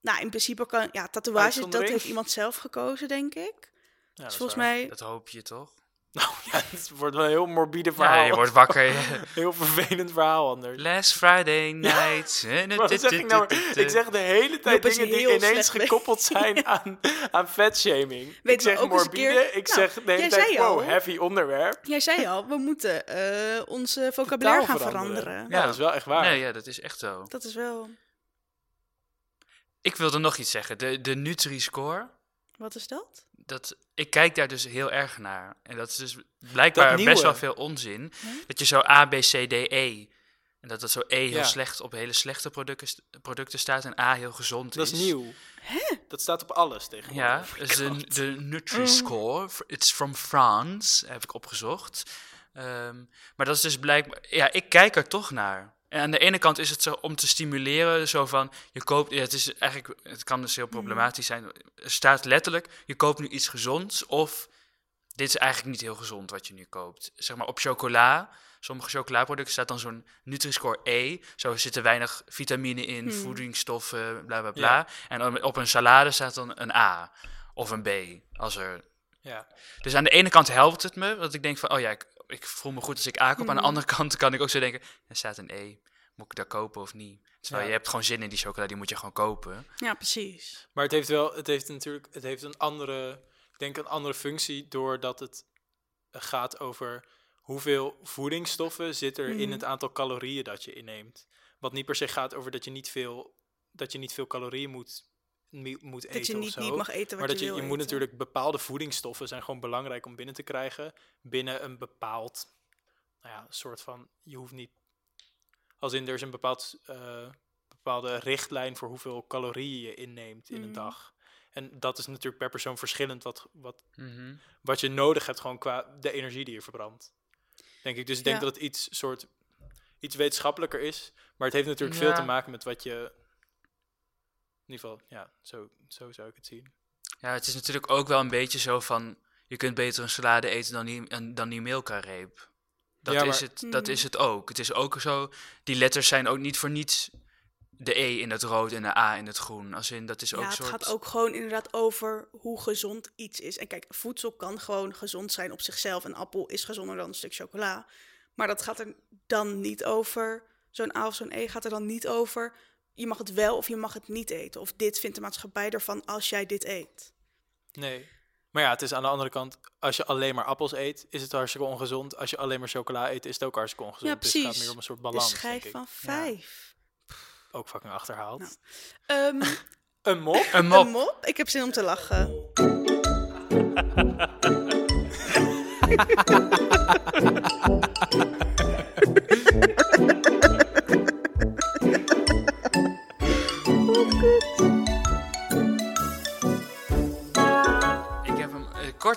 Nou, in principe kan, ja, tatoeage, dat heeft iemand zelf gekozen, denk ik. Ja, dus volgens waar. mij, dat hoop je toch? Nou ja, het wordt wel een heel morbide verhaal. Ja, je wordt wakker. Heel vervelend verhaal anders. Last Friday night. Wat zeg ik nou? Ik zeg de hele tijd dingen die ineens mee. gekoppeld zijn aan, aan vetshaming. Ik Weet zeg ook eens een morbide, keer- ik Nou, zeg de hele tijd, wow, al. heavy onderwerp. jij zei al, we moeten eh onze vocabulaire gaan veranderen. Ja, dat is wel echt waar. Nee, ja, dat is echt zo. Dat is wel, Ik wilde nog iets zeggen. De, de Nutri-score. wat is dat? Dat, ik kijk daar dus heel erg naar. En dat is dus blijkbaar Dat best wel veel onzin. Dat je zo A, B, C, D, E. En dat het zo E heel Ja. slecht op hele slechte producten, producten staat en A heel gezond Dat is nieuw. Dat staat op alles tegenwoordig. Ja, dus de, de Nutri-Score. f- It's from France, heb ik opgezocht. Ehm, maar dat is dus blijkbaar... Ja, ik kijk er toch naar. En aan de ene kant is het zo om te stimuleren, zo van, je koopt... Ja, het is eigenlijk, het kan dus heel problematisch zijn. Er staat letterlijk, je koopt nu iets gezonds of... Dit is eigenlijk niet heel gezond wat je nu koopt. Zeg maar op chocola, sommige chocolaproducten staat dan zo'n Nutri-Score E. Zo zitten weinig vitamine in, voedingsstoffen, bla bla bla. Ja. En op een salade staat dan een A of een B. Als er... Ja. Dus aan de ene kant helpt het me, want ik denk van, oh ja, ik, ik voel me goed als ik A koop. Aan de Mhm. andere kant kan ik ook zo denken, er staat een E. moet ik dat kopen of niet? Terwijl Ja. je hebt gewoon zin in die chocola, die moet je gewoon kopen. Ja, precies. Maar het heeft wel, het heeft natuurlijk, het heeft een andere, ik denk een andere functie doordat het gaat over hoeveel voedingsstoffen zit er in Mhm. het aantal calorieën dat je inneemt. Wat niet per se gaat over dat je niet veel, dat je niet veel calorieën moet, moet eten Dat je of niet, zo. niet mag eten wat maar dat je, je, je wil moet eten. natuurlijk bepaalde voedingsstoffen zijn gewoon belangrijk om binnen te krijgen binnen een bepaald, nou ja, soort van, je hoeft niet, als in er is een bepaald, eh, bepaalde richtlijn voor hoeveel calorieën je inneemt in een Mhm. dag. En dat is natuurlijk per persoon verschillend wat, wat, Mhm. wat je nodig hebt gewoon qua de energie die je verbrandt. Denk ik. Dus ik denk Ja. dat het iets soort iets wetenschappelijker is, maar het heeft natuurlijk veel te maken met wat je in ieder geval, ja, zo, zo zou ik het zien. Ja, het is natuurlijk ook wel een beetje zo van... Je kunt beter een salade eten dan die, dan die Milka-reep. Dat, Ja, is maar- het, dat Mhm. is het ook. Het is ook zo... Die letters zijn ook niet voor niets de E in het rood en de A in het groen. Als in, dat is ook Ja, het soort... gaat ook gewoon inderdaad over hoe gezond iets is. En kijk, voedsel kan gewoon gezond zijn op zichzelf. Een appel is gezonder dan een stuk chocola. Maar dat gaat er dan niet over. Zo'n A of zo'n E gaat er dan niet over. Je mag het wel of je mag het niet eten. Of dit vindt de maatschappij ervan als jij dit eet. Nee. Maar ja, het is aan de andere kant, als je alleen maar appels eet, is het hartstikke ongezond. Als je alleen maar chocola eet, is het ook hartstikke ongezond. Ja, Dus het gaat precies. meer om een soort De balans, schijf denk ik. van Ja, vijf. ook fucking achterhaald. Nou. Ehm, Een mop? Een mop. Een mop? Ik heb zin om te lachen.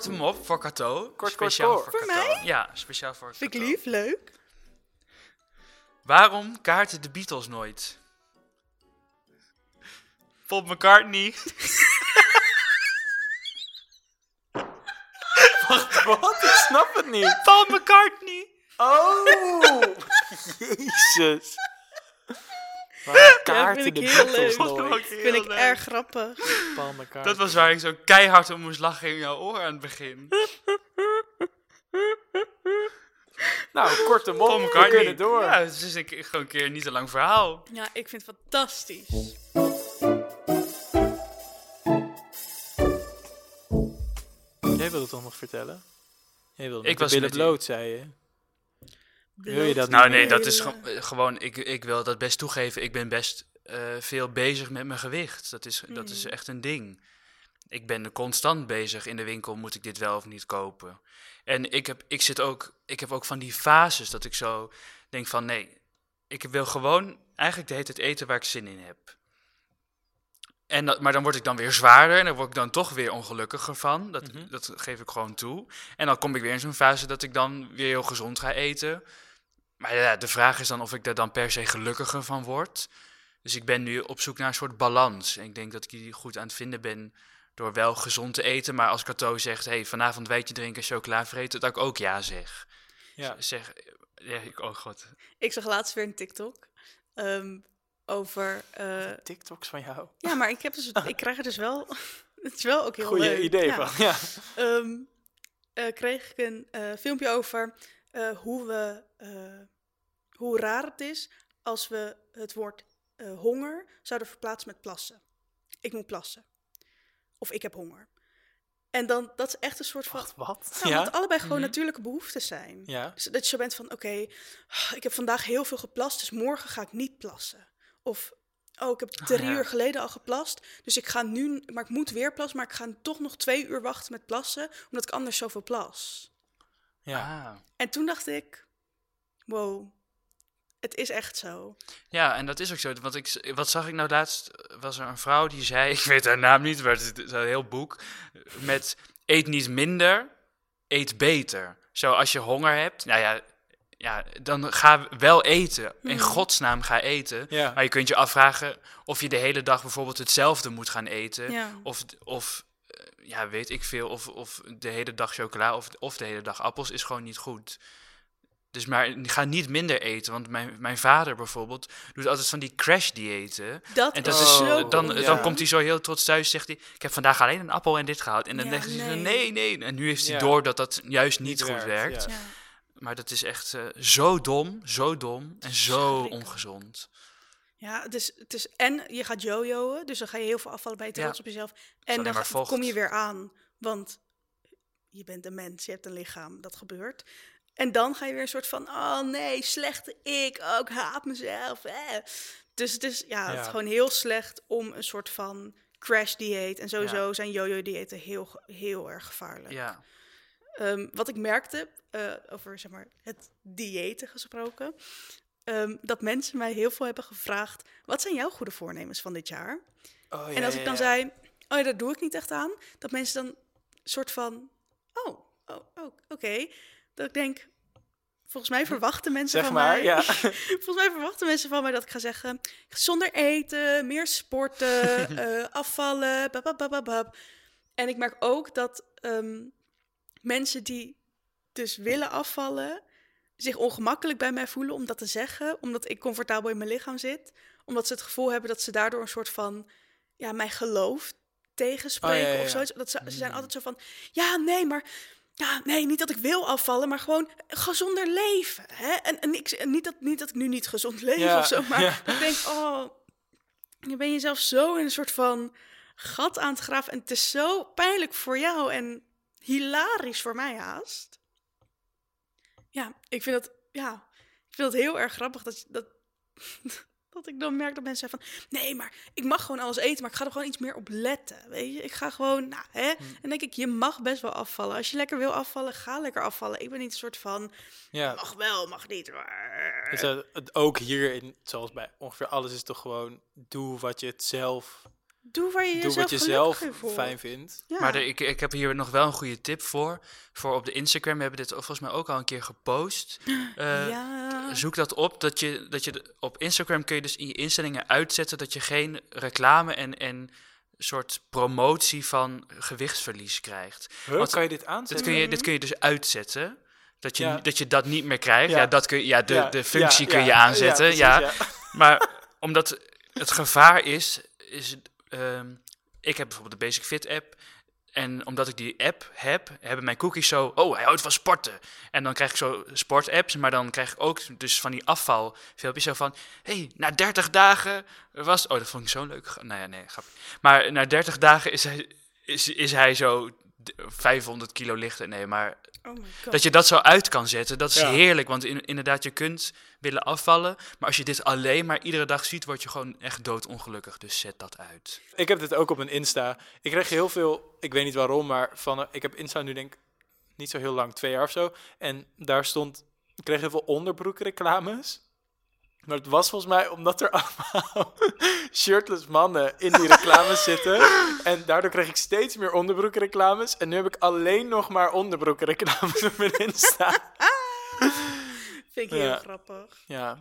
een eh, korte mop voor Cato. Kort, kort, speciaal kort. voor, Voor Cato. mij? Ja, speciaal voor Vind ik lief, leuk. Waarom kaarten de Beatles nooit? Paul McCartney. Wat? Ik snap het niet. Paul McCartney. Oh! Jezus. Kaarten vind de ik heel heel Vind ik erg grappig. Dat was waar ik zo keihard om moest lachen in jouw oor aan het begin. Nou, korte. Paul We kunnen door. Ja, het is een, keer- gewoon een keer een niet te lang verhaal. Ja, ik vind het fantastisch. Jij wilde het toch nog vertellen? Jij wilde Ik was billen die- bloot, zei je. Wil je dat Nou niet nee, meer? dat is ge- eh, gewoon, ik, ik wil dat best toegeven. Ik ben best eh, veel bezig met mijn gewicht. Dat is, dat is Mm. echt een ding. Ik ben constant bezig in de winkel, moet ik dit wel of niet kopen? En ik heb, ik zit ook, ik heb ook van die fases dat ik zo denk van nee, ik wil gewoon eigenlijk de hele tijd eten waar ik zin in heb. En dat, maar dan word ik dan weer zwaarder en daar word ik dan toch weer ongelukkiger van. Dat, Mhm. dat geef ik gewoon toe. En dan kom ik weer in zo'n fase dat ik dan weer heel gezond ga eten. Maar ja, de vraag is dan of ik daar dan per se gelukkiger van word. Dus ik ben nu op zoek naar een soort balans. En ik denk dat ik die goed aan het vinden ben door wel gezond te eten. Maar als Cato zegt, hey, vanavond wijtje drinken, chocola vreten, dat ik ook ja zeg. Ja. Zeg, ja, ik, oh god. Ik zag laatst weer een TikTok ehm, over... eh, TikToks van jou. ja, maar ik, heb dus, ik krijg er dus wel... het is wel ook heel Goeie leuk. idee ja. van. Ja. Ehm, eh, kreeg ik een eh, filmpje over eh, hoe, we, eh, hoe raar het is als we het woord eh, honger zouden verplaatsen met plassen. Ik moet plassen. Of ik heb honger. En dan, dat is echt een soort van... Wacht, wat? Nou, ja? Omdat allebei gewoon Mhm. natuurlijke behoeften zijn. Ja. Dus dat je zo bent van, oké, ik heb vandaag heel veel geplast, dus morgen ga ik niet plassen. Of, oh, ik heb drie ja. uur geleden al geplast, dus ik ga nu, maar ik moet weer plassen, maar ik ga toch nog twee uur wachten met plassen, omdat ik anders zoveel plas. Ja. Ah. En toen dacht ik, wow, het is echt zo. Ja, en dat is ook zo. Want ik, wat zag ik nou laatst? Was er een vrouw die zei, ik weet haar naam niet, maar het is een heel boek, met eet niet minder, eet beter. Zo, als je honger hebt, nou ja, ja dan ga wel eten. In Mhm. godsnaam ga eten. Ja. Maar je kunt je afvragen of je de hele dag bijvoorbeeld hetzelfde moet gaan eten. Ja. Of, of ja, weet ik veel, of, of de hele dag chocola of, of de hele dag appels is gewoon niet goed. Dus maar ga niet minder eten, want mijn, mijn vader bijvoorbeeld doet altijd van die crash-diëten. Dat, En dat is is, zo dan, ja. dan komt hij zo heel trots thuis, zegt hij, ik heb vandaag alleen een appel en dit gehaald. En dan Ja, zegt hij, nee. nee, nee. En nu heeft hij Ja. door dat dat juist niet, Niet goed werkt, werkt. ja. Ja. Maar dat is echt eh, zo dom, zo dom en zo ongezond. Ja, het is, het is en je gaat jojoen, dus dan ga je heel veel afvallen, ben je trots Ja. op jezelf. En dan kom je weer aan, want je bent een mens, je hebt een lichaam, dat gebeurt. En dan ga je weer een soort van, oh nee, slechte ik, oh, ik haat mezelf. Eh. Dus het is, ja, het is gewoon heel slecht om een soort van crash dieet. En sowieso zijn jojo diëten heel, heel erg gevaarlijk. Ja, Ehm, wat ik merkte, eh, over zeg maar, het diëten gesproken, ehm, dat mensen mij heel veel hebben gevraagd: wat zijn jouw goede voornemens van dit jaar? Oh, en ja, als ja, ik dan ja. zei: oh ja, daar doe ik niet echt aan, dat mensen dan soort van: oh, oh, oh oké. Dat ik denk. Volgens mij verwachten mensen Zeg van maar, mij. ja. Volgens mij verwachten mensen van mij dat ik ga zeggen: gezonder eten, meer sporten, eh, afvallen. bababababab. En ik merk ook dat ehm, mensen die dus willen afvallen, zich ongemakkelijk bij mij voelen om dat te zeggen, omdat ik comfortabel in mijn lichaam zit, omdat ze het gevoel hebben dat ze daardoor een soort van ja, mijn geloof tegenspreken Oh, ja, ja, of zoiets. Dat ze, ze zijn Mm. altijd zo van: ja, nee, maar ja, nee, niet dat ik wil afvallen, maar gewoon gezonder leven. Hè? En, en, ik, en niet, dat, niet dat ik nu niet gezond leef Ja, of zo, maar ja. ik denk, oh, je bent jezelf zo in een soort van gat aan het graven. En het is zo pijnlijk voor jou en hilarisch voor mij haast. Ja, ik vind dat, ja, ik vind dat heel erg grappig dat, dat, dat ik dan merk dat mensen zeggen van... Nee, maar ik mag gewoon alles eten, maar ik ga er gewoon iets meer op letten, weet je. Ik ga gewoon, nou, hè. En dan denk ik, je mag best wel afvallen. Als je lekker wil afvallen, ga lekker afvallen. Ik ben niet een soort van, ja. mag wel, mag niet. maar- het ook hierin, zoals bij ongeveer alles, is toch gewoon doe wat je het zelf, Doe waar je doe jezelf wat je zelf fijn vindt. Ja. Maar er- ik, ik heb hier nog wel een goede tip voor. Voor op de Instagram we hebben dit volgens mij ook al een keer gepost. Eh, ja. Zoek dat op. Dat je, dat je de- op Instagram kun je dus in je instellingen uitzetten dat je geen reclame en, en soort promotie van gewichtsverlies krijgt. Huh, Want kan je dit Dit aanzetten? kun je, dit kun je dus uitzetten. Dat je, Ja. dat je dat niet meer krijgt. Ja, Ja. dat kun je, ja, de, Ja, de functie ja, kun je aanzetten. ja, Maar omdat het gevaar is, is ehm, ik heb bijvoorbeeld de Basic Fit app. En omdat ik die app heb, hebben mijn cookies zo, oh, hij houdt van sporten. En dan krijg ik zo sportapps, maar dan krijg ik ook dus van die afvalfilmpjes zo van, hey, na 30 dagen was, oh, dat vond ik zo leuk. Nou ja, nee. Maar na 30 dagen is hij, is, is hij zo d- 500 kilo lichter. Nee, maar Oh my god. dat je dat zo uit kan zetten, dat is Ja. heerlijk. Want in- inderdaad, je kunt willen afvallen. Maar als je dit alleen maar iedere dag ziet, word je gewoon echt doodongelukkig. Dus zet dat uit. Ik heb dit ook op mijn Insta. Ik kreeg heel veel, ik weet niet waarom, maar van, eh, ik heb Insta nu denk ik niet zo heel lang, twee jaar of zo. En daar stond, ik kreeg heel veel onderbroekreclames. Maar het was volgens mij omdat er allemaal shirtless mannen in die reclames zitten. En daardoor kreeg ik steeds meer onderbroekreclames. En nu heb ik alleen nog maar onderbroekreclames op mijn Insta. Vind ik heel Ja. grappig. Ja,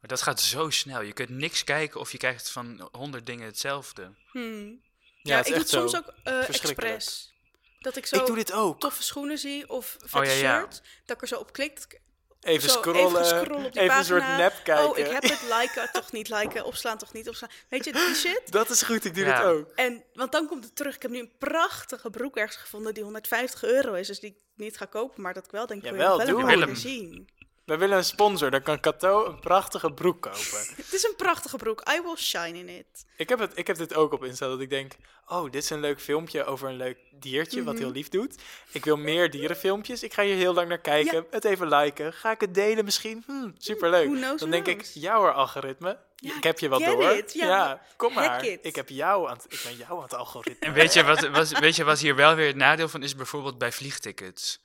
Maar dat gaat zo snel. Je kunt niks kijken of je krijgt van honderd dingen hetzelfde. Hmm. ja, Ja, het ik doe soms ook eh Verschrikkelijk. expres. Dat ik zo Ik doe dit ook. toffe schoenen zie of vet Oh, ja, ja. shirt. Dat ik er zo op klik. Dat Even zo scrollen, even scrollen op die even een soort nep kijken. Oh, ik heb het liken, toch niet liken. Opslaan, toch niet opslaan. Weet je, die shit. Dat is goed, ik doe Ja. dit ook. En, want dan komt het terug. Ik heb nu een prachtige broek ergens gevonden die 150 euro is. Dus die ik niet ga kopen, maar dat ik wel denk, ik wil je Jawel, nog wel doe een paar zien. We willen een sponsor, dan kan Cato een prachtige broek kopen. Het is een prachtige broek. I will shine in it. ik, heb het, ik heb dit ook op Insta, dat ik denk... Oh, dit is een leuk filmpje over een leuk diertje, wat Mhm. heel lief doet. Ik wil meer dierenfilmpjes. Ik ga hier heel lang naar kijken. Het even liken. Ga ik het delen misschien? Hm, superleuk. Knows, dan denk ik, jouw algoritme. Ja, ik heb je wel get door. it. Ja, kom maar. it. Ik, heb jou aan het, ik ben jou aan het algoritme. En weet je wat, wat, weet je wat hier wel weer het nadeel van is? Bijvoorbeeld bij vliegtickets.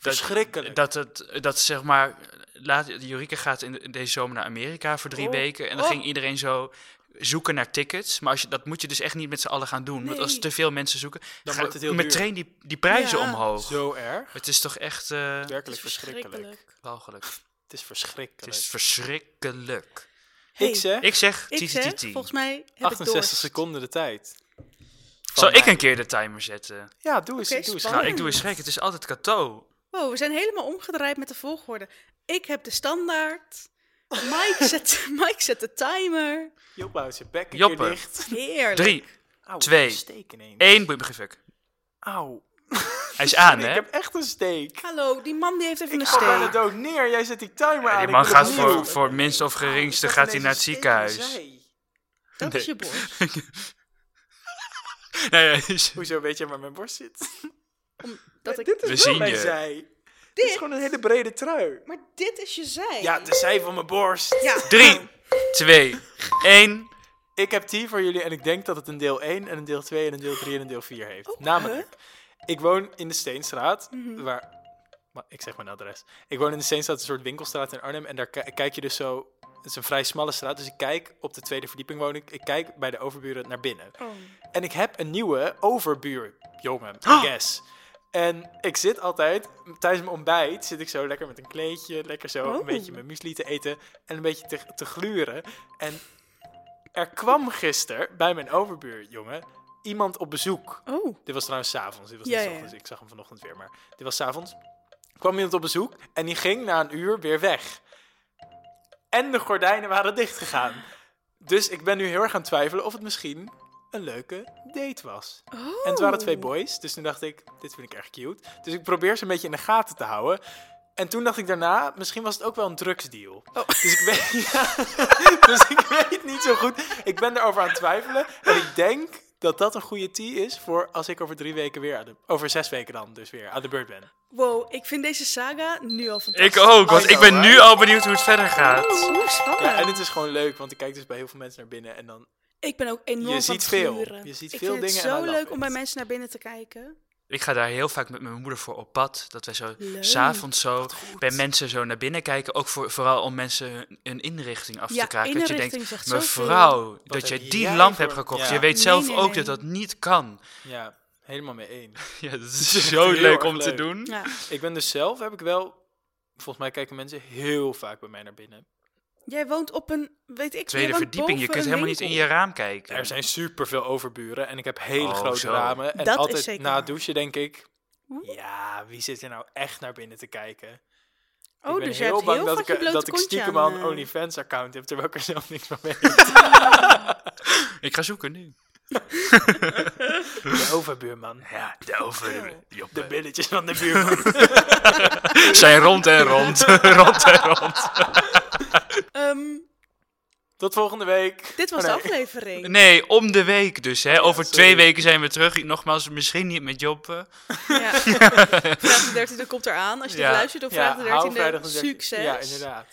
Verschrikkelijk. Dat het, dat zeg maar, laat, Jurike gaat in, in deze zomer naar Amerika voor drie Oh, weken. En dan oh. ging iedereen zo zoeken naar tickets. Maar als je, dat moet je dus echt niet met z'n allen gaan doen. Want als te veel mensen zoeken, Dan ga- wordt het heel meteen die, die prijzen Ja. omhoog. Zo erg. Het is toch echt eh Het Werkelijk is verschrikkelijk. walgelijk. Het is Het verschrikkelijk. is verschrikkelijk. Hey, ik zeg, Ik zeg ik zeg, titi volgens mij heb ik 68 dorst. seconden de tijd. Zal ik een keer de timer zetten? Ja, doe eens. Doe eens. Nou, ik doe eens gek. Het is altijd Cato. Wow, we zijn helemaal omgedraaid met de volgorde. Ik heb de standaard. Mike zet, Mike zet de timer. Joppe, houd je bek een Joppe. keer dicht. Heerlijk. Drie, Auw, Twee. steek één, fuck. Auw. Hij is aan, Ik hè? heb echt een steek. Hallo, die man die heeft even Ik een ga bijna steek. dood neer. Jij zet die timer aan. Die ik man gaat opnieuw. voor, voor het minste of geringste Ik gaat hij naar het steek ziekenhuis. Dat Nee. is je borst. Nee, ja, is- Hoezo weet je waar mijn borst zit? Dat ik... Dit is We wel zien mijn je. zij. Dit is gewoon een hele brede trui. Maar dit is je zij. Ja, de zij van mijn borst. Ja. 3, 2, 1. Ik heb die voor jullie en ik denk dat het een deel 1 en een deel 2 en een deel 3 en een deel 4 heeft. Oh, Namelijk, ik woon in de Steenstraat, Mhm. waar... maar Ik zeg mijn adres. Ik woon in de Steenstraat, een soort winkelstraat in Arnhem. En daar ki- kijk je dus zo... Het is een vrij smalle straat, dus ik kijk op de tweede verdieping woon ik. Ik kijk bij de overburen naar binnen. Oh. En ik heb een nieuwe overbuur, jongen, I guess. En ik zit altijd, tijdens mijn ontbijt, zit ik zo lekker met een kleedje, lekker zo Oh. een beetje mijn muesli te eten en een beetje te, te gluren. En er kwam gisteren bij mijn overbuur, jongen, iemand op bezoek. Oh. Dit was trouwens avonds, dit was Ja, niet 's ja, ochtends, ja. ik zag hem vanochtend weer, maar dit was avonds. kwam iemand op bezoek en die ging na een uur weer weg. En de gordijnen waren dichtgegaan. Dus ik ben nu heel erg aan het twijfelen of het misschien een leuke date was. Oh. En het waren twee boys, dus toen dacht ik, dit vind ik erg cute. Dus ik probeer ze een beetje in de gaten te houden. En toen dacht ik daarna, misschien was het ook wel een drugsdeal. Oh. Dus, ik weet, ja, dus ik weet niet zo goed. Ik ben erover aan het twijfelen. En ik denk dat dat een goede tea is voor als ik over drie weken weer, aan de, over zes weken dan dus weer aan de beurt ben. Wow, ik vind deze saga nu al fantastisch. Ik ook, want ik ben right? nu al benieuwd hoe het verder gaat. Oeh, spannend. Ja, en het is gewoon leuk, want ik kijk dus bij heel veel mensen naar binnen en dan... Ik ben ook enorm Je van ziet het veel. Je ziet ik veel vind dingen het zo leuk om bij mensen naar binnen te kijken. Ik ga daar heel vaak met mijn moeder voor op pad. Dat wij zo s'avonds zo bij mensen zo naar binnen kijken. Ook voor, vooral om mensen hun- een inrichting af Ja, te kraken. Dat je denkt, mevrouw, dat je die jij lamp voor- hebt gekocht. Ja. Je weet Nee, zelf nee, ook nee. dat dat niet kan. Ja, helemaal mee eens. Ja, dat is zo leuk om te doen. Ja. Ik ben dus zelf, heb ik wel... Volgens mij kijken mensen heel vaak bij mij naar binnen. Jij woont op een, weet ik, Tweede verdieping, je kunt helemaal niet in je raam kijken. Er zijn superveel overburen en ik heb hele Oh, grote zo. ramen. En Dat is altijd zeker na het douchen denk ik... Ja, wie zit er nou echt naar binnen te kijken? Oh, ik ben dus je heel hebt bang heel dat ik, je dat ik stiekem aan, al een eh. OnlyFans account heb, terwijl ik er zelf niks van weet. Ik ga zoeken nu. De overbuurman. Ja, de over... De billetjes van de buurman. zijn rond en rond. rond en rond. Ehm, Tot volgende week. dit was Oh, de nee. aflevering. Nee, om de week dus. Hè. Over sorry. twee weken zijn we terug. Nogmaals, misschien niet met Job. eh. Ja. Vrijdag de 13e komt eraan. Als je Ja. dit luistert op vrijdag hou de vrijdag 13e, de 13e. succes. Ja, inderdaad.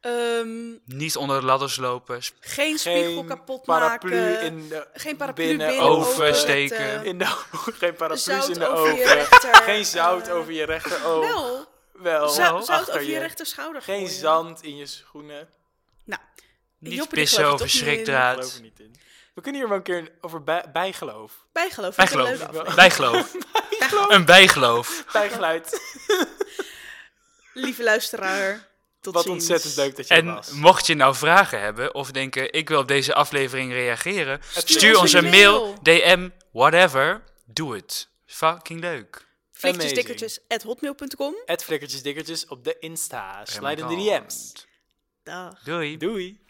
Ehm, Niet onder de ladders lopen. geen spiegel kapot paraplu maken. in de, geen paraplu binnen, binnen, oven open steken. zetten. in de Geen paraplu's Zout in de oven. rechter. Geen zout eh, over je rechteroog. Wel, Wel. Zou- zout over je rechter schouder Geen gooien. zand in je schoenen. Nou, Niet Joppe, pissen over er. Ik geloof schrikdraad. er niet in. We kunnen hier wel een keer over bij, bijgeloof. Bijgeloof. een Bijgeloof. leuke Bijgeloof. Een bijgeloof. Bijgeluid. Lieve luisteraar, tot Wat ziens. ontzettend leuk dat je er En was. mocht je nou vragen hebben of denken, ik wil op deze aflevering reageren, Stuur stuur ons een mail. DM, whatever. Doe het. Fucking leuk. Flikkersdikkertjes at hotmail.com. Het flikkertjes dikkertjes op de Insta. Slide in de DM's. Dag. Doei. Doei.